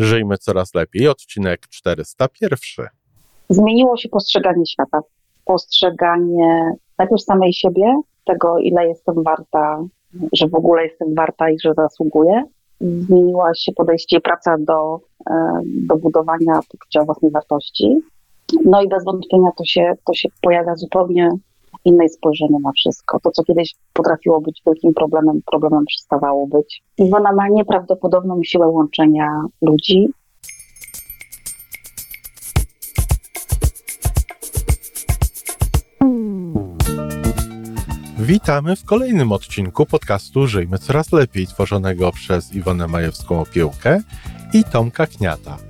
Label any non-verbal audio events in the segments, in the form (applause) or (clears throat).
Żyjmy coraz lepiej, odcinek 401. Zmieniło się postrzeganie świata. Postrzeganie najpierw samej siebie, tego ile jestem warta, że w ogóle jestem warta i że zasługuję. Zmieniła się podejście i praca do, e, do budowania poczucia własnej wartości. No i bez wątpienia to się, to się pojawia zupełnie inne spojrzenie na wszystko. To, co kiedyś potrafiło być wielkim problemem, problemem przestawało być. Iwona ma nieprawdopodobną siłę łączenia ludzi. Witamy w kolejnym odcinku podcastu Żyjmy Coraz Lepiej, tworzonego przez Iwonę Majewską Opiełkę i Tomka Kniata.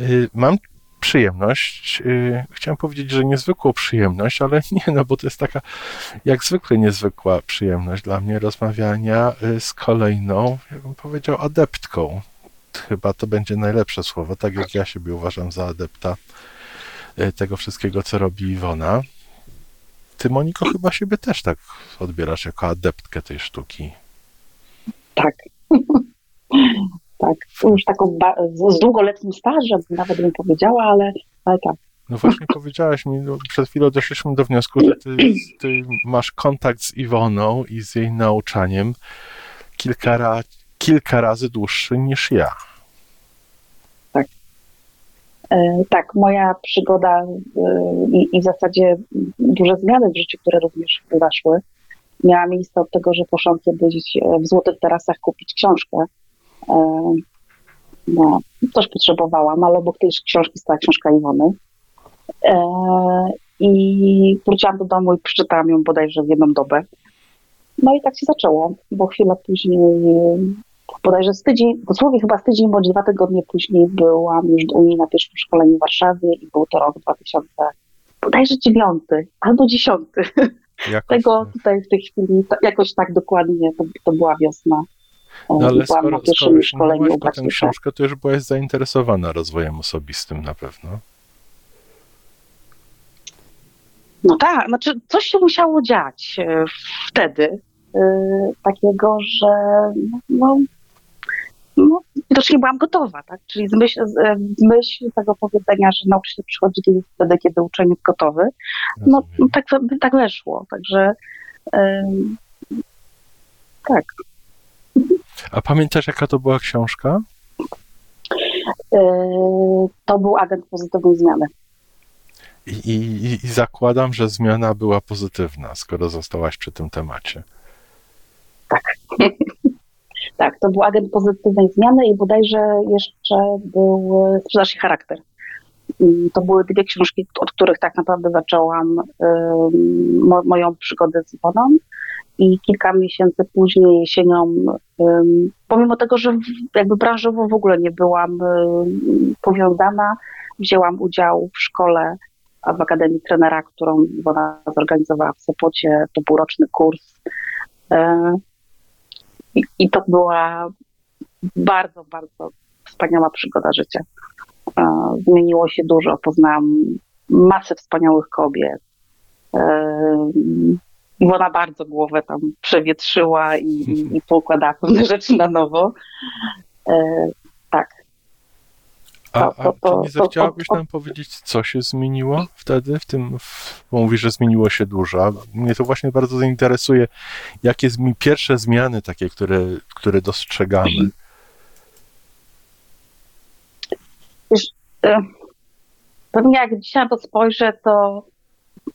E, mam przyjemność, yy, chciałem powiedzieć, że niezwykłą przyjemność, ale (laughs) nie, no bo to jest taka jak zwykle niezwykła przyjemność dla mnie rozmawiania yy, z kolejną, jakbym powiedział, adeptką. Chyba to będzie najlepsze słowo, tak jak ja siebie uważam za adepta tego wszystkiego, co robi Iwona. Ty, Moniko, chyba siebie też tak odbierasz jako adeptkę tej sztuki. Tak. (laughs) tak, już taką z długoletnim stażem, nawet bym powiedziała, ale, ale tak. No właśnie powiedziałaś mi, no, przed chwilą doszliśmy do wniosku, że ty, ty, masz kontakt z Iwoną i z jej nauczaniem kilka, ra, kilka razy dłuższy niż ja. Tak. E, tak, moja przygoda e, i, i w zasadzie duże zmiany w życiu, które również weszły, miała miejsce od tego, że poszłam kiedyś w Złotych Tarasach kupić książkę E, no, coś potrzebowałam, ale obok tej książki stała książka Iwony. E, I wróciłam do domu i przeczytałam ją bodajże w jedną dobę. No i tak się zaczęło, bo chwilę później, bodajże z tydzień, dosłownie chyba z tydzień bądź dwa tygodnie później byłam już u niej na pierwszym szkoleniu w Warszawie i był to rok 2000, bodajże dziewiąty albo dziesiąty. Jakoś Tego tutaj w tej chwili, jakoś tak dokładnie, to, to była wiosna. No ale skoro, skoro szkoleniu po tę książkę, to już byłaś zainteresowana rozwojem osobistym na pewno. No tak, znaczy coś się musiało dziać e, wtedy, yy, takiego, że no, no, widocznie byłam gotowa, tak? Czyli z myśl, z myśl tego powiedzenia, że nauczyciel przychodzi wtedy, kiedy uczeń jest gotowy, no, no tak, tak weszło, także yy, tak. A pamiętasz, jaka to była książka? E, to był agent pozytywnej zmiany. I, i, I, zakładam, że zmiana była pozytywna, skoro zostałaś przy tym temacie. Tak. (laughs) tak, to był agent pozytywnej zmiany i bodajże jeszcze był Sprzedaż i charakter. To były dwie książki, od których tak naprawdę zaczęłam mo moją przygodę z Iwoną i kilka miesięcy później jesienią, pomimo tego, że jakby branżowo w ogóle nie byłam powiązana, wzięłam udział w szkole w Akademii Trenera, którą ona zorganizowała w Sopocie. To był roczny kurs. E, I, to była bardzo, bardzo wspaniała przygoda życia. E, zmieniło się dużo, poznałam masę wspaniałych kobiet. E, Iwona bardzo głowę tam przewietrzyła i, i, i poukładała pewne (laughs) rzeczy na nowo. E, tak. A, a to, to, nie zechciałabyś nam powiedzieć, co się zmieniło wtedy w tym, w, bo mówisz, że zmieniło się dużo. Mnie to właśnie bardzo zainteresuje, jakie mi pierwsze zmiany takie, które, które dostrzegamy. Wiesz, e, pewnie jak dzisiaj to spojrzę, to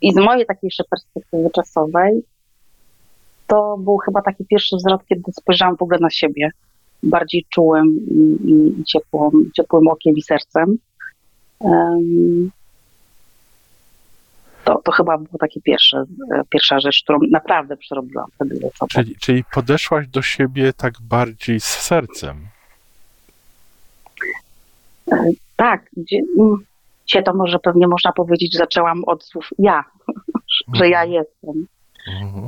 i z mojej takiej jeszcze perspektywy czasowej, to był chyba taki pierwszy wzrok, kiedy spojrzałam w ogóle na siebie bardziej czułym i, i ciepłym, ciepłym okiem i sercem. Um, to, to chyba było takie pierwsze, pierwsza rzecz, którą naprawdę przerobiłam wtedy ze sobą. Czyli, czyli podeszłaś do siebie tak bardziej z sercem. Tak, gdzie, dzisiaj to może pewnie można powiedzieć, że zaczęłam od słów ja, (laughs) że ja jestem. Mhm.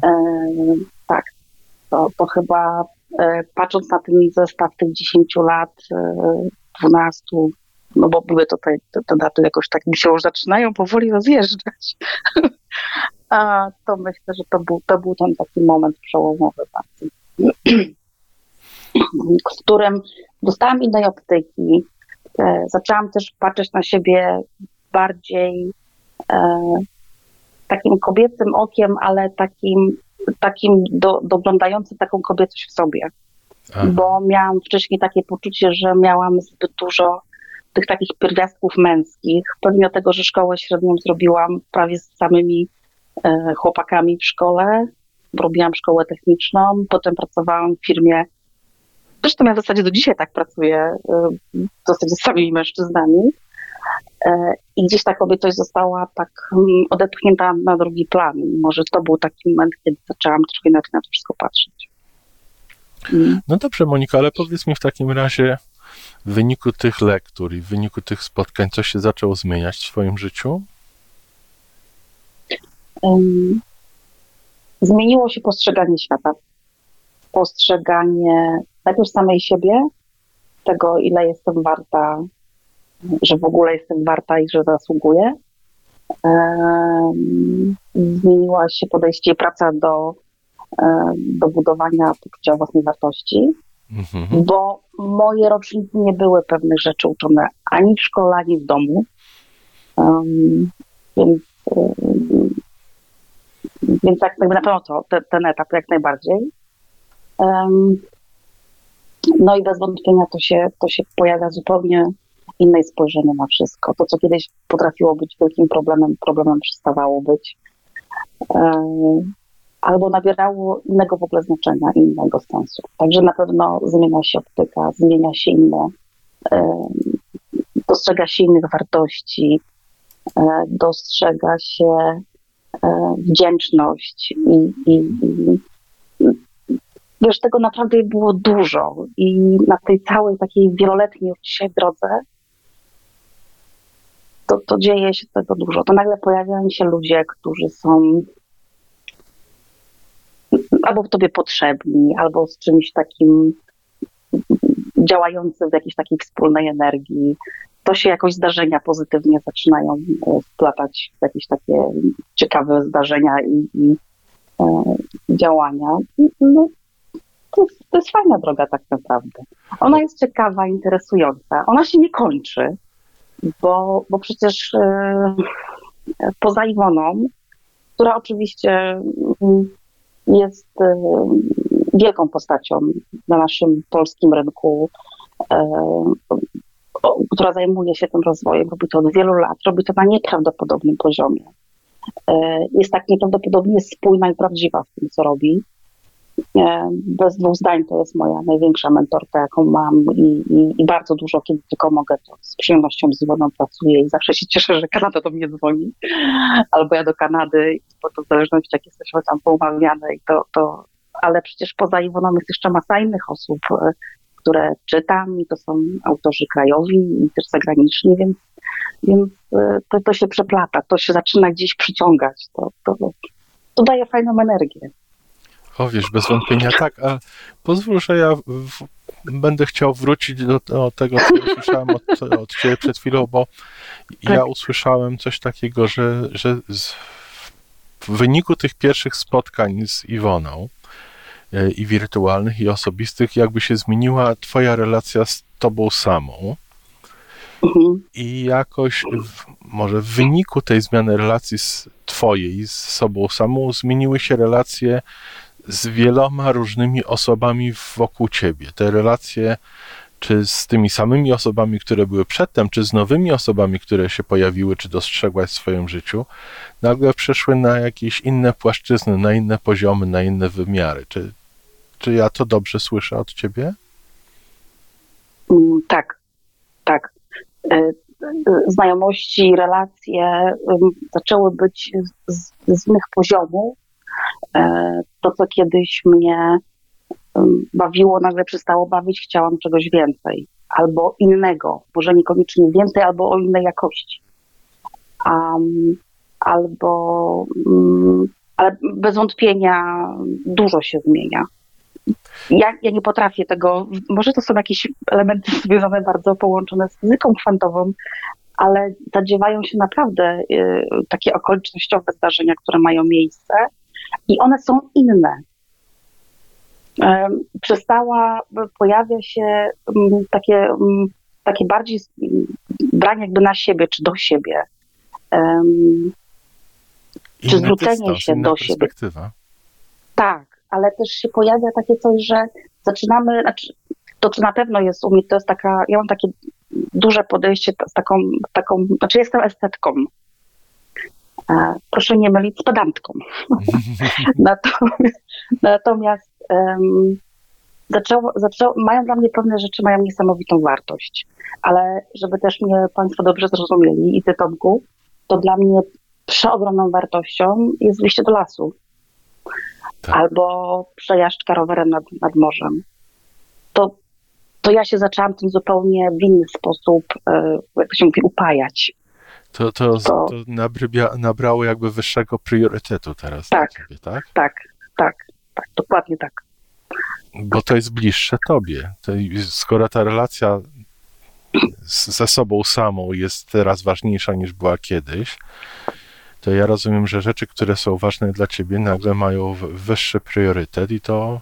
tak, to, to chyba patrząc na ten zestaw tych 10 lat, 12, no bo były tutaj te, te daty jakoś tak mi się już zaczynają powoli rozjeżdżać. (laughs) A to myślę, że to był, to był ten taki moment przełomowy bardzo, (clears throat) z którym dostałam innej optyki. E, zaczęłam też patrzeć na siebie bardziej e, takim kobiecym okiem, ale takim, takim do, doglądającym taką kobiecość w sobie. Bo miałam wcześniej takie poczucie, że miałam zbyt dużo tych takich pierwiastków męskich, pomimo tego, że szkołę średnią zrobiłam prawie z samymi e, chłopakami w szkole, robiłam szkołę techniczną, potem pracowałam w firmie, zresztą ja w zasadzie do dzisiaj tak pracuję, e, w zasadzie z samymi mężczyznami. E, I gdzieś ta kobiecość została tak mm, odepchnięta na drugi plan. Może to był taki moment, kiedy zaczęłam troszkę inaczej na to wszystko patrzeć. Mm. No dobrze, Monika, ale powiedz mi w takim razie, w wyniku tych lektur i w wyniku tych spotkań coś się zaczęło zmieniać w swoim życiu? Zmieniło się postrzeganie świata. Postrzeganie najpierw samej siebie, tego ile jestem warta, że w ogóle jestem warta i że zasługuję. Zmieniła się podejście i praca do, do budowania poczucia własnej wartości Mhm. Bo moje roczniki nie były pewnych rzeczy uczone ani w szkole, ani w domu. Więc, więc jak, na pewno to, te, ten etap jak najbardziej. No i bez wątpienia to się, to się pojawia zupełnie inne spojrzenie na wszystko. To, co kiedyś potrafiło być wielkim problemem, problemem przestawało być albo nabierało innego w ogóle znaczenia, innego sensu. Także na pewno zmienia się optyka, zmienia się inne, dostrzega się innych wartości, e, dostrzega się e, wdzięczność i, i, i wiesz, tego naprawdę było dużo i na tej całej takiej wieloletniej już dzisiaj drodze to, to dzieje się tego dużo. To nagle pojawiają się ludzie, którzy są albo w tobie potrzebni, albo z czymś takim działającym w jakiejś takiej wspólnej energii. To się jakoś zdarzenia pozytywnie zaczynają e, wplatać w jakieś takie ciekawe zdarzenia i, i e, działania. No, to, jest, to jest fajna droga tak naprawdę. Ona jest ciekawa, interesująca. Ona się nie kończy, bo, bo przecież e, poza Iwoną, która oczywiście mm, jest e, wielką postacią na naszym polskim rynku, e, która zajmuje się tym rozwojem. Robi to od wielu lat, robi to na nieprawdopodobnym poziomie. Jest tak nieprawdopodobnie spójna i prawdziwa w tym, co robi. Bez dwóch zdań to jest moja największa mentorka, jaką mam i, i, i bardzo dużo, kiedy tylko mogę, to z przyjemnością z Iwoną pracuję i zawsze się cieszę, że Kanada do mnie dzwoni, albo ja do Kanady, bo to w zależności jak jesteśmy tam poumawiane i to, to ale przecież poza Iwoną jest jeszcze masa innych osób, e, które czytam i to są autorzy krajowi i też zagraniczni, więc, więc e, to, to się przeplata, to się zaczyna gdzieś przyciągać, to, to, to daje fajną energię. O wiesz, bez wątpienia tak, a pozwól, że ja w, będę chciał wrócić do, do tego, co usłyszałem od, od Ciebie przed chwilą, bo tak. ja usłyszałem coś takiego, że, że z, w wyniku tych pierwszych spotkań z Iwoną e, i wirtualnych, i osobistych, jakby się zmieniła Twoja relacja z Tobą samą. Mhm. I jakoś, w, może w wyniku tej zmiany relacji z Twojej z sobą samą, zmieniły się relacje z wieloma różnymi osobami wokół ciebie. Te relacje, czy z tymi samymi osobami, które były przedtem, czy z nowymi osobami, które się pojawiły, czy dostrzegłaś w swoim życiu, nagle przeszły na jakieś inne płaszczyzny, na inne poziomy, na inne wymiary. Czy, czy ja to dobrze słyszę od ciebie? Mm, tak, tak. E, znajomości, relacje zaczęły być z, z innych poziomów, to, co kiedyś mnie bawiło, nagle przestało bawić, chciałam czegoś więcej. albo innego, może niekoniecznie więcej, albo o innej jakości. Um, albo, um, ale bez wątpienia dużo się zmienia. Ja, ja nie potrafię tego, może to są jakieś elementy (laughs) związane bardzo połączone z fizyką kwantową, ale zadziewają się naprawdę y, takie okolicznościowe zdarzenia, które mają miejsce i one są inne. Przestała, pojawia się y, takie, takie bardziej branie jakby na siebie czy do siebie. czy zwrócenie się do siebie. Tak, ale też się pojawia takie coś, że zaczynamy, znaczy, to co na pewno jest u mnie, to jest taka, ja mam takie duże podejście z taką, taką znaczy jestem estetką. E, proszę nie mylić z pedantką. (laughs) natomiast natomiast um, zaczęło, zaczęło, mają dla mnie pewne rzeczy, mają niesamowitą wartość. Ale żeby też mnie Państwo dobrze zrozumieli i Ty Tomku, to dla mnie przeogromną wartością jest wyjście do lasu. Tak. Albo przejażdżka rowerem nad, nad morzem. To to ja się zaczęłam tym zupełnie w inny sposób, e, jak to się mówi, upajać. To, to, to, to nabrybia, nabrało jakby wyższego priorytetu teraz. Tak, ciebie, tak, tak, tak, tak, dokładnie tak. Bo to jest bliższe tobie. To, skoro ta relacja ze sobą samą jest teraz ważniejsza niż była kiedyś, to ja rozumiem, że rzeczy, które są ważne dla ciebie, nagle mają wyższy priorytet i to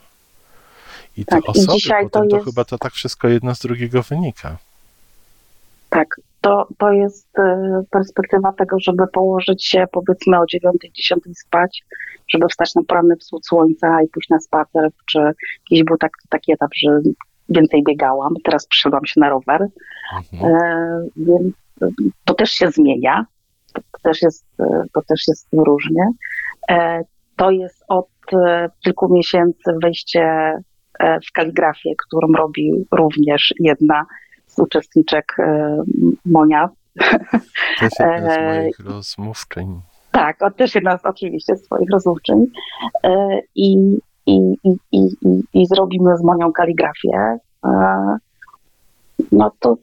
i te tak, osoby, i potem to, jest... to chyba to tak wszystko jedno z drugiego wynika. Tak, to, to jest e, perspektywa tego, żeby położyć się powiedzmy o 9-10 spać, żeby wstać na poranny wschód słońca i pójść na spacer, czy jakiś był tak, taki etap, że więcej biegałam, teraz przyszedłam się na rower, mhm. e, więc to też się zmienia, to, to, też jest, e, to też jest różnie. E, to jest od e, kilku miesięcy wejście w kaligrafię, którą robi również jedna z uczestniczek e, Monia. Też jedna z e, moich rozmówczyń. Tak, on też jedna z oczywiście swoich rozmówczyń. I, i, i, i, i, zrobimy z Monią kaligrafię. No to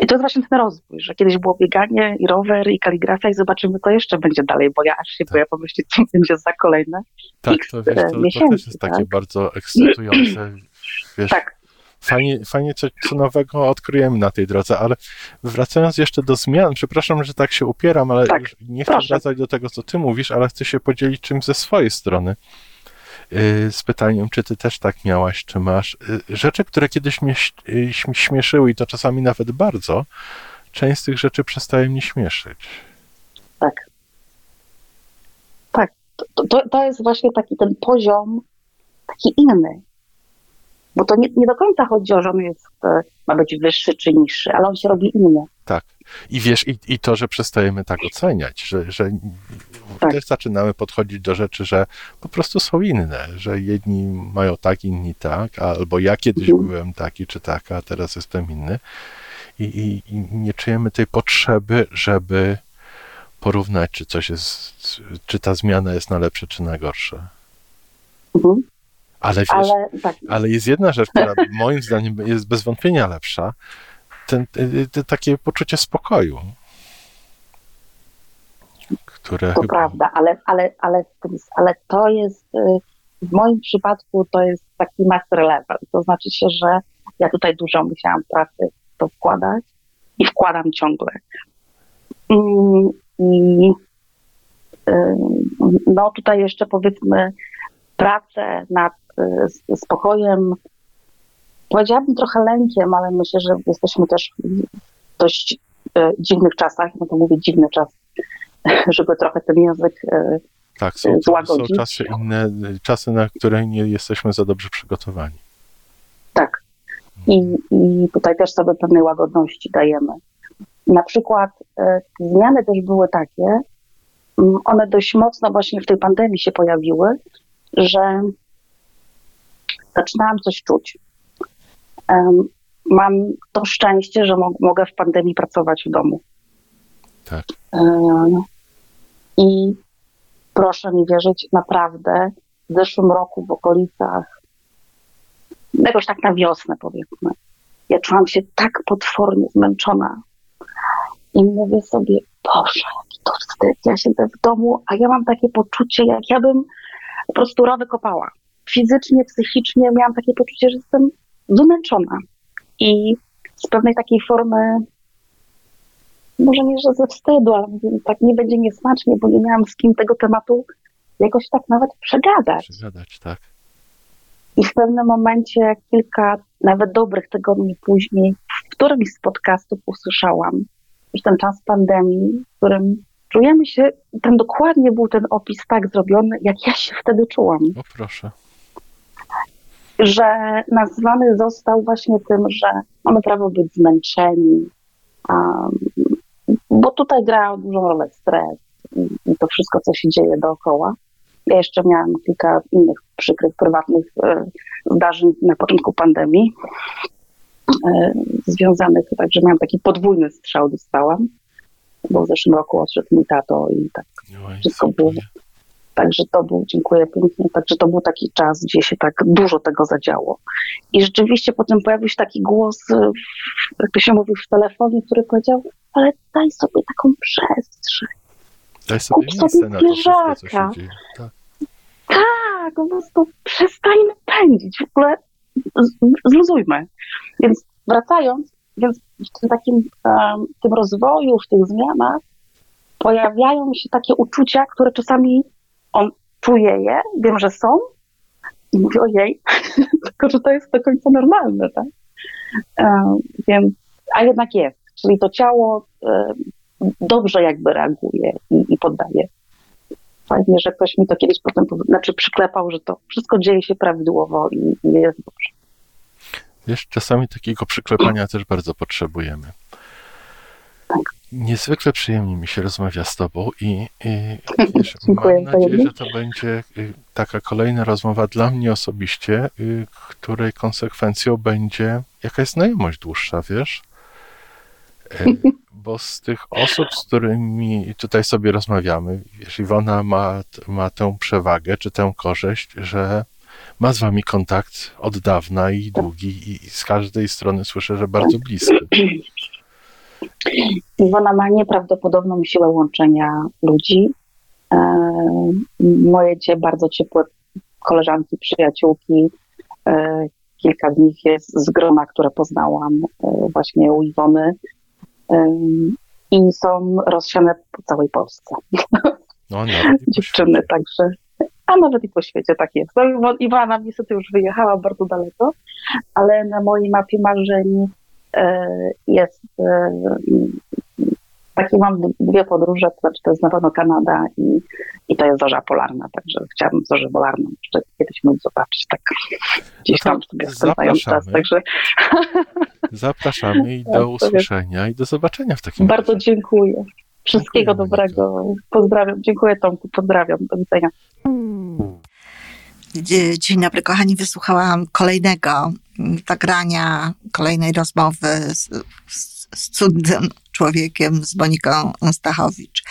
i to jest właśnie ten rozwój, że kiedyś było bieganie i rower i kaligrafia i zobaczymy, co jeszcze będzie dalej, bo ja aż się boję pomyśleć, co będzie za kolejne Tak, to, wiesz, to, miesięcy, to też jest tak? takie bardzo ekscytujące. Wiesz, tak. Fajnie, fajnie co, co nowego odkryjemy na tej drodze, ale wracając jeszcze do zmian, przepraszam, że tak się upieram, ale tak, nie chcę proszę. wracać do tego, co ty mówisz, ale chcę się podzielić czymś ze swojej strony. Y, z pytaniem, czy ty też tak miałaś, czy masz. Y, rzeczy, które kiedyś mnie y, śmieszyły i to czasami nawet bardzo, część z tych rzeczy przestaje mnie śmieszyć. Tak. Tak. To, to, to jest właśnie taki ten poziom, taki inny. Bo to nie, nie do końca chodzi o, że on jest, e, ma być wyższy czy niższy, ale on się robi inny. Tak. I wiesz, i, i to, że przestajemy tak oceniać, że, że tak. też zaczynamy podchodzić do rzeczy, że po prostu są inne, że jedni mają tak, inni tak, albo ja kiedyś mhm. byłem taki czy taka, a teraz jestem inny. I, i, I nie czujemy tej potrzeby, żeby porównać, czy coś jest, czy ta zmiana jest na lepsze, czy na gorsze. Mhm. Ale wiesz, ale, tak. ale jest jedna rzecz, która (laughs) moim zdaniem jest bez wątpienia lepsza, ten, ten, takie poczucie spokoju. Które to chyba... prawda, ale, ale, ale, ale to jest y, w moim przypadku to jest taki master level. To znaczy się, że ja tutaj dużo musiałam pracy to wkładać i wkładam ciągle. I y, no tutaj jeszcze powiedzmy pracę nad spokojem powiedziałabym trochę lękiem, ale myślę, że jesteśmy też w dość e, dziwnych czasach, no to mówię dziwny czas, (laughs) żeby trochę ten język e, tak, są, złagodzić. są czasy inne, czasy, na które nie jesteśmy za dobrze przygotowani. Tak. I, I tutaj też sobie pewnej łagodności dajemy. Na przykład e, zmiany też były takie, mm, one dość mocno właśnie w tej pandemii się pojawiły, że zaczynałam coś czuć mam to szczęście, że mogę w pandemii pracować w domu. Tak. I proszę mi wierzyć, naprawdę w zeszłym roku w okolicach, jakoś tak na wiosnę powiedzmy, Ja czułam się tak potwornie zmęczona. I mówię sobie, Boże, jaki to wstyd, ja siedzę w domu, a ja mam takie poczucie, jak ja bym po prostu rowy kopała. Fizycznie, psychicznie miałam takie poczucie, że jestem wymęczona. I z pewnej takiej formy, może nie, że ze wstydu, ale tak nie będzie niesmacznie, bo nie miałam z kim tego tematu jakoś tak nawet przegadać. Przegadać, tak. I w pewnym momencie, kilka nawet dobrych tygodni później, w którymś z podcastów usłyszałam, że ten czas pandemii, w którym czujemy się, ten dokładnie był ten opis tak zrobiony, jak ja się wtedy czułam. O proszę. Że nazwany został właśnie tym, że mamy prawo być zmęczeni, um, bo tutaj gra dużą rolę stres i to wszystko, co się dzieje dookoła. Ja jeszcze miałam kilka innych przykrych, prywatnych e, zdarzeń na początku pandemii, e, związanych, także miałam taki podwójny strzał, dostałam, bo w zeszłym roku odszedł mój tato i tak Oj, wszystko było. Także to był, dziękuję pięknie, także to był taki czas, gdzie się tak dużo tego zadziało. I rzeczywiście potem pojawił się taki głos, e, jak to się mówi w telefonie, który powiedział, ale daj sobie taką przestrzeń. Daj sobie Kup miejsce sobie na to wszystko. Tak. Tak, po prostu przestańmy pędzić, w ogóle zluzujmy. Więc wracając, więc w tym takim em, tym rozwoju, w tych zmianach pojawiają się takie uczucia, które czasami on czuje je, wiem, że są i mówię, ojej, (laughs) tylko że to jest do końca normalne, tak? Em, więc, a jednak jest, czyli to ciało em, dobrze jakby reaguje i, i poddaje fajnie, że ktoś mi to kiedyś potem znaczy przyklepał, że to wszystko dzieje się prawidłowo i, i jest dobrze. Wiesz, czasami takiego przyklepania też bardzo potrzebujemy. Niezwykle przyjemnie mi się rozmawia z tobą i, i wiesz, (laughs) Dziękuję mam nadzieję, że to będzie y, taka kolejna rozmowa dla mnie osobiście, y, której konsekwencją będzie jakaś znajomość dłuższa, wiesz? Y, (laughs) Bo z tych osób, z którymi tutaj sobie rozmawiamy, wiesz, Iwona ma, ma tę przewagę, czy tę korzyść, że ma z wami kontakt od dawna i długi i z każdej strony słyszę, że bardzo bliski. (clears throat) Iwona ma nieprawdopodobną siłę łączenia ludzi. E, moje cie bardzo ciepłe koleżanki, przyjaciółki, e, kilka z nich jest z grona, które poznałam e, właśnie u Iwony i są rozsiane po całej Polsce. No, dziewczyny, także, a nawet i po świecie tak jest. No, Iwana niestety już wyjechała bardzo daleko, ale na mojej mapie marzeń jest e, takie mam dwie podróże, to znaczy to jest na pewno Kanada i, i to jest zorza polarna, także chciałabym zorzę polarną jeszcze kiedyś móc zobaczyć, tak gdzieś No tam sobie spędzając czas, zapraszamy. także Zapraszamy i (laughs) Tak, do to jest- usłyszenia i do zobaczenia w takim bardzo razie. dziękuję. Wszystkiego Dziękuję, dobrego. Pozdrawiam. Dziękuję Tomku. Pozdrawiam. Do widzenia. Dzie- Dzień dobry, kochani. Wysłuchałam kolejnego nagrania, kolejnej rozmowy z, z, z cudnym człowiekiem, z Moniką Stachowicz.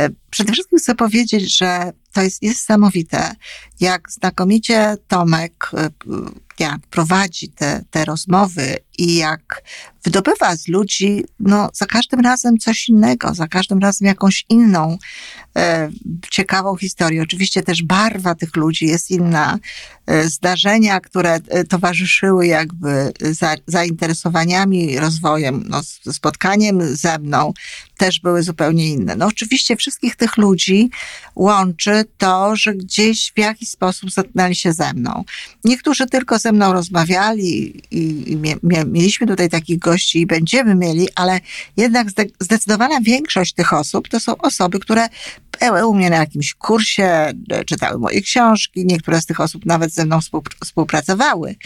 E, Przede wszystkim chcę powiedzieć, że to jest niesamowite, jak znakomicie Tomek e, jak prowadzi te, te rozmowy i jak wydobywa z ludzi, no, za każdym razem coś innego, za każdym razem jakąś inną, e, ciekawą historię. Oczywiście też barwa tych ludzi jest inna, e, zdarzenia, które e, towarzyszyły jakby za, zainteresowaniami, rozwojem, no, spotkaniem ze mną też były zupełnie inne. No oczywiście wszystkich tych ludzi łączy to, że gdzieś w jakiś sposób zetknęli się ze mną. Niektórzy tylko ze mną rozmawiali i, i mieliśmy tutaj takich gości i będziemy mieli, ale jednak zde, zdecydowana większość tych osób to są osoby, które były u mnie na jakimś kursie, e, czytały moje książki, niektóre z tych osób nawet ze mną współpr- współpracowały.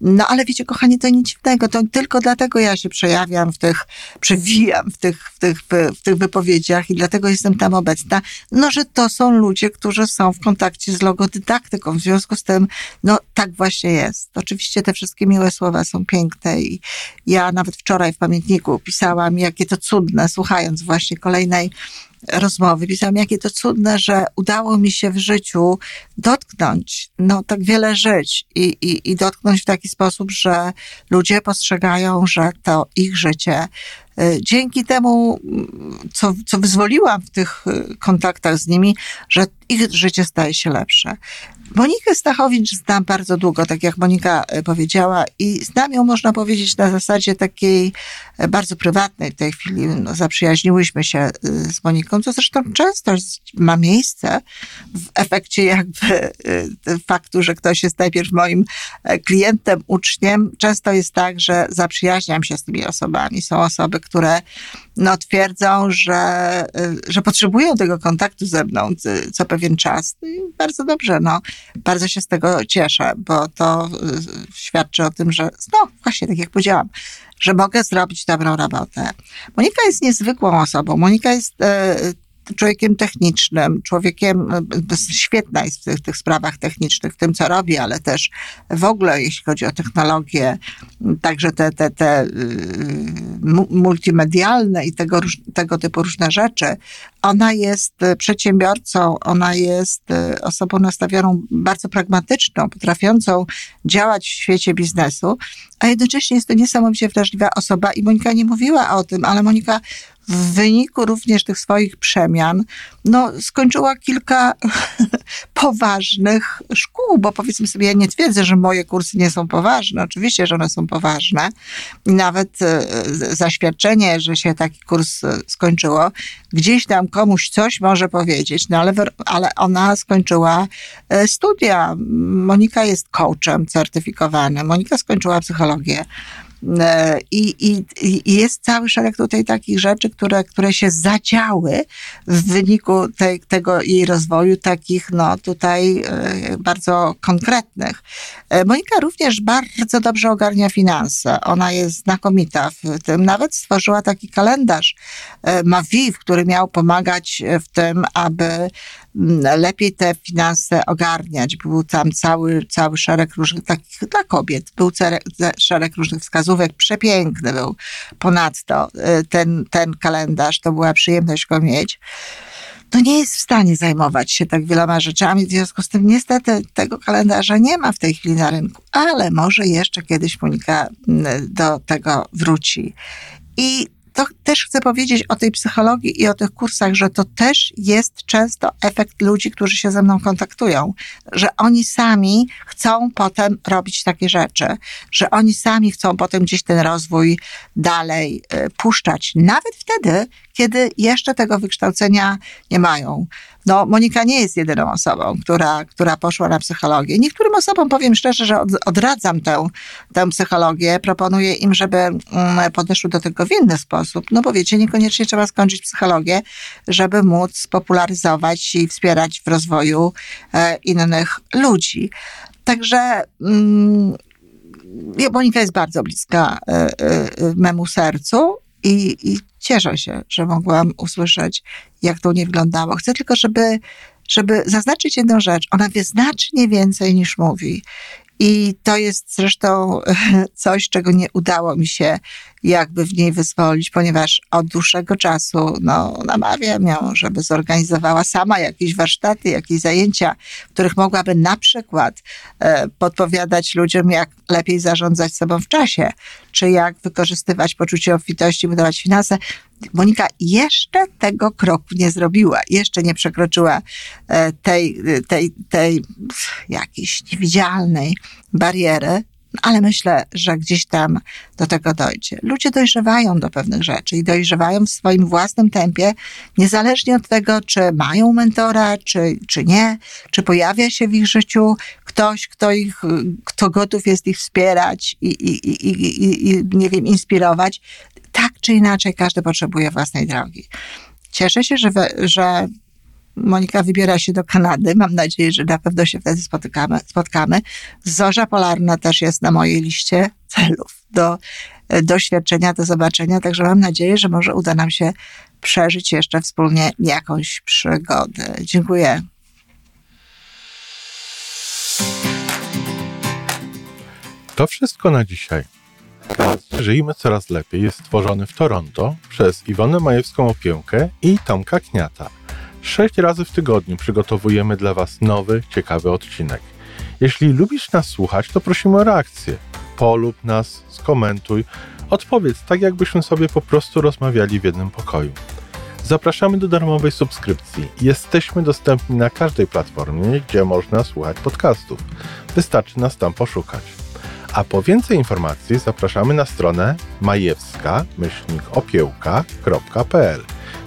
No ale wiecie, kochani, to nic dziwnego, to tylko dlatego ja się przejawiam w tych, przewijam w tych, w tych, w tych wypowiedziach i dlatego jestem tam obecna, no że to są ludzie, którzy są w kontakcie z logodydaktyką, w związku z tym, no tak właśnie jest. Oczywiście te wszystkie miłe słowa są piękne i ja nawet wczoraj w pamiętniku pisałam, jakie to cudne, słuchając właśnie kolejnej rozmowy. Pisałam, jakie to cudne, że udało mi się w życiu dotknąć, no tak wiele żyć i, i, i dotknąć w taki sposób, że ludzie postrzegają, że to ich życie dzięki temu, co, co wyzwoliłam w tych y, kontaktach z nimi, że ich życie staje się lepsze. Monikę Stachowicz znam bardzo długo, tak jak Monika e, powiedziała, i znam ją, można powiedzieć, na zasadzie takiej e, bardzo prywatnej w tej chwili. No, zaprzyjaźniłyśmy się e, z Moniką, co zresztą często ma miejsce w efekcie jakby faktu, że ktoś jest najpierw moim klientem, uczniem. Często jest tak, że zaprzyjaźniam się z tymi osobami. Są osoby, które no, twierdzą, że, że potrzebują tego kontaktu ze mną co pewien czas. No I bardzo dobrze, no bardzo się z tego cieszę, bo to y, świadczy o tym, że, no właśnie, tak jak powiedziałam, że mogę zrobić dobrą robotę. Monika jest niezwykłą osobą. Monika jest człowiekiem technicznym, człowiekiem e, świetna jest w tych, tych, sprawach technicznych, w tym co robi, ale też w ogóle jeśli chodzi o technologię, także te, te, te y, multimedialne i tego, tego typu różne rzeczy. Ona jest przedsiębiorcą, ona jest osobą nastawioną bardzo pragmatyczną, potrafiącą działać w świecie biznesu, a jednocześnie jest to niesamowicie wrażliwa osoba i Monika nie mówiła o tym, ale Monika w wyniku również tych swoich przemian, no, skończyła kilka (laughs) poważnych szkół, bo powiedzmy sobie, ja nie twierdzę, że moje kursy nie są poważne. Oczywiście, że one są poważne. Nawet e, zaświadczenie, że się taki kurs e, skończyło, gdzieś tam komuś coś może powiedzieć, no ale, ale ona skończyła e, studia. Monika jest coachem certyfikowanym. Monika skończyła psychologię. E, I, i, I jest cały szereg tutaj takich rzeczy, które, które się zadziały w wyniku tej, tego jej rozwoju, takich no tutaj e, bardzo konkretnych. E, Monika również bardzo dobrze ogarnia finanse. Ona jest znakomita w tym. Nawet stworzyła taki kalendarz Maviv, który miał pomagać w tym, aby lepiej te finanse ogarniać. Był tam cały, cały szereg różnych, takich dla kobiet, był szereg różnych wskazówek, przepiękny był. Ponadto y, ten, ten kalendarz, to była przyjemność go mieć no nie jest w stanie zajmować się tak wieloma rzeczami, w związku z tym niestety tego kalendarza nie ma w tej chwili na rynku, ale może jeszcze kiedyś Monika do tego wróci. I to też chcę powiedzieć o tej psychologii i o tych kursach, że to też jest często efekt ludzi, którzy się ze mną kontaktują, że oni sami chcą potem robić takie rzeczy, że oni sami chcą potem gdzieś ten rozwój dalej y, puszczać, nawet wtedy, kiedy jeszcze tego wykształcenia nie mają. No, Monika nie jest jedyną osobą, która, która poszła na psychologię. Niektórym osobom powiem szczerze, że od, odradzam tę, tę psychologię. Proponuję im, żeby mm, podeszły do tego w inny sposób. No bo wiecie, niekoniecznie trzeba skończyć psychologię, żeby móc popularyzować i wspierać w rozwoju e, innych ludzi. Także mm, Monika jest bardzo bliska e, e, memu sercu i, i cieszę się, że mogłam usłyszeć, jak to u niej wyglądało. Chcę tylko, żeby, żeby zaznaczyć jedną rzecz. Ona wie znacznie więcej niż mówi. I to jest zresztą coś, czego nie udało mi się jakby w niej wyzwolić, ponieważ od dłuższego czasu no, namawiam ją, żeby zorganizowała sama jakieś warsztaty, jakieś zajęcia, w których mogłaby na przykład e, podpowiadać ludziom, jak lepiej zarządzać sobą w czasie, czy jak wykorzystywać poczucie obfitości, budować finanse. Monika jeszcze tego kroku nie zrobiła, jeszcze nie przekroczyła e, tej, tej, tej jakiejś niewidzialnej bariery, ale myślę, że gdzieś tam do tego dojdzie. Ludzie dojrzewają do pewnych rzeczy i dojrzewają w swoim własnym tempie, niezależnie od tego, czy mają mentora, czy, czy nie, czy pojawia się w ich życiu ktoś, kto ich, kto gotów jest ich wspierać i, i, i, i, i nie wiem, inspirować. Tak czy inaczej, każdy potrzebuje własnej drogi. Cieszę się, że, że Monika wybiera się do Kanady. Mam nadzieję, że na pewno się wtedy spotykamy, spotkamy. Zorza Polarna też jest na mojej liście celów do doświadczenia, do zobaczenia. Także mam nadzieję, że może uda nam się przeżyć jeszcze wspólnie jakąś przygodę. Dziękuję. To wszystko na dzisiaj. Żyjmy Coraz Lepiej jest stworzony w Toronto przez Iwonę Majewską Opiełkę i Tomka Kniata. Sześć razy w tygodniu przygotowujemy dla Was nowy, ciekawy odcinek. Jeśli lubisz nas słuchać, to prosimy o reakcję. Polub nas, skomentuj, odpowiedz tak, jakbyśmy sobie po prostu rozmawiali w jednym pokoju. Zapraszamy do darmowej subskrypcji. Jesteśmy dostępni na każdej platformie, gdzie można słuchać podcastów. Wystarczy nas tam poszukać. A po więcej informacji zapraszamy na stronę majewska-opiełka.pl.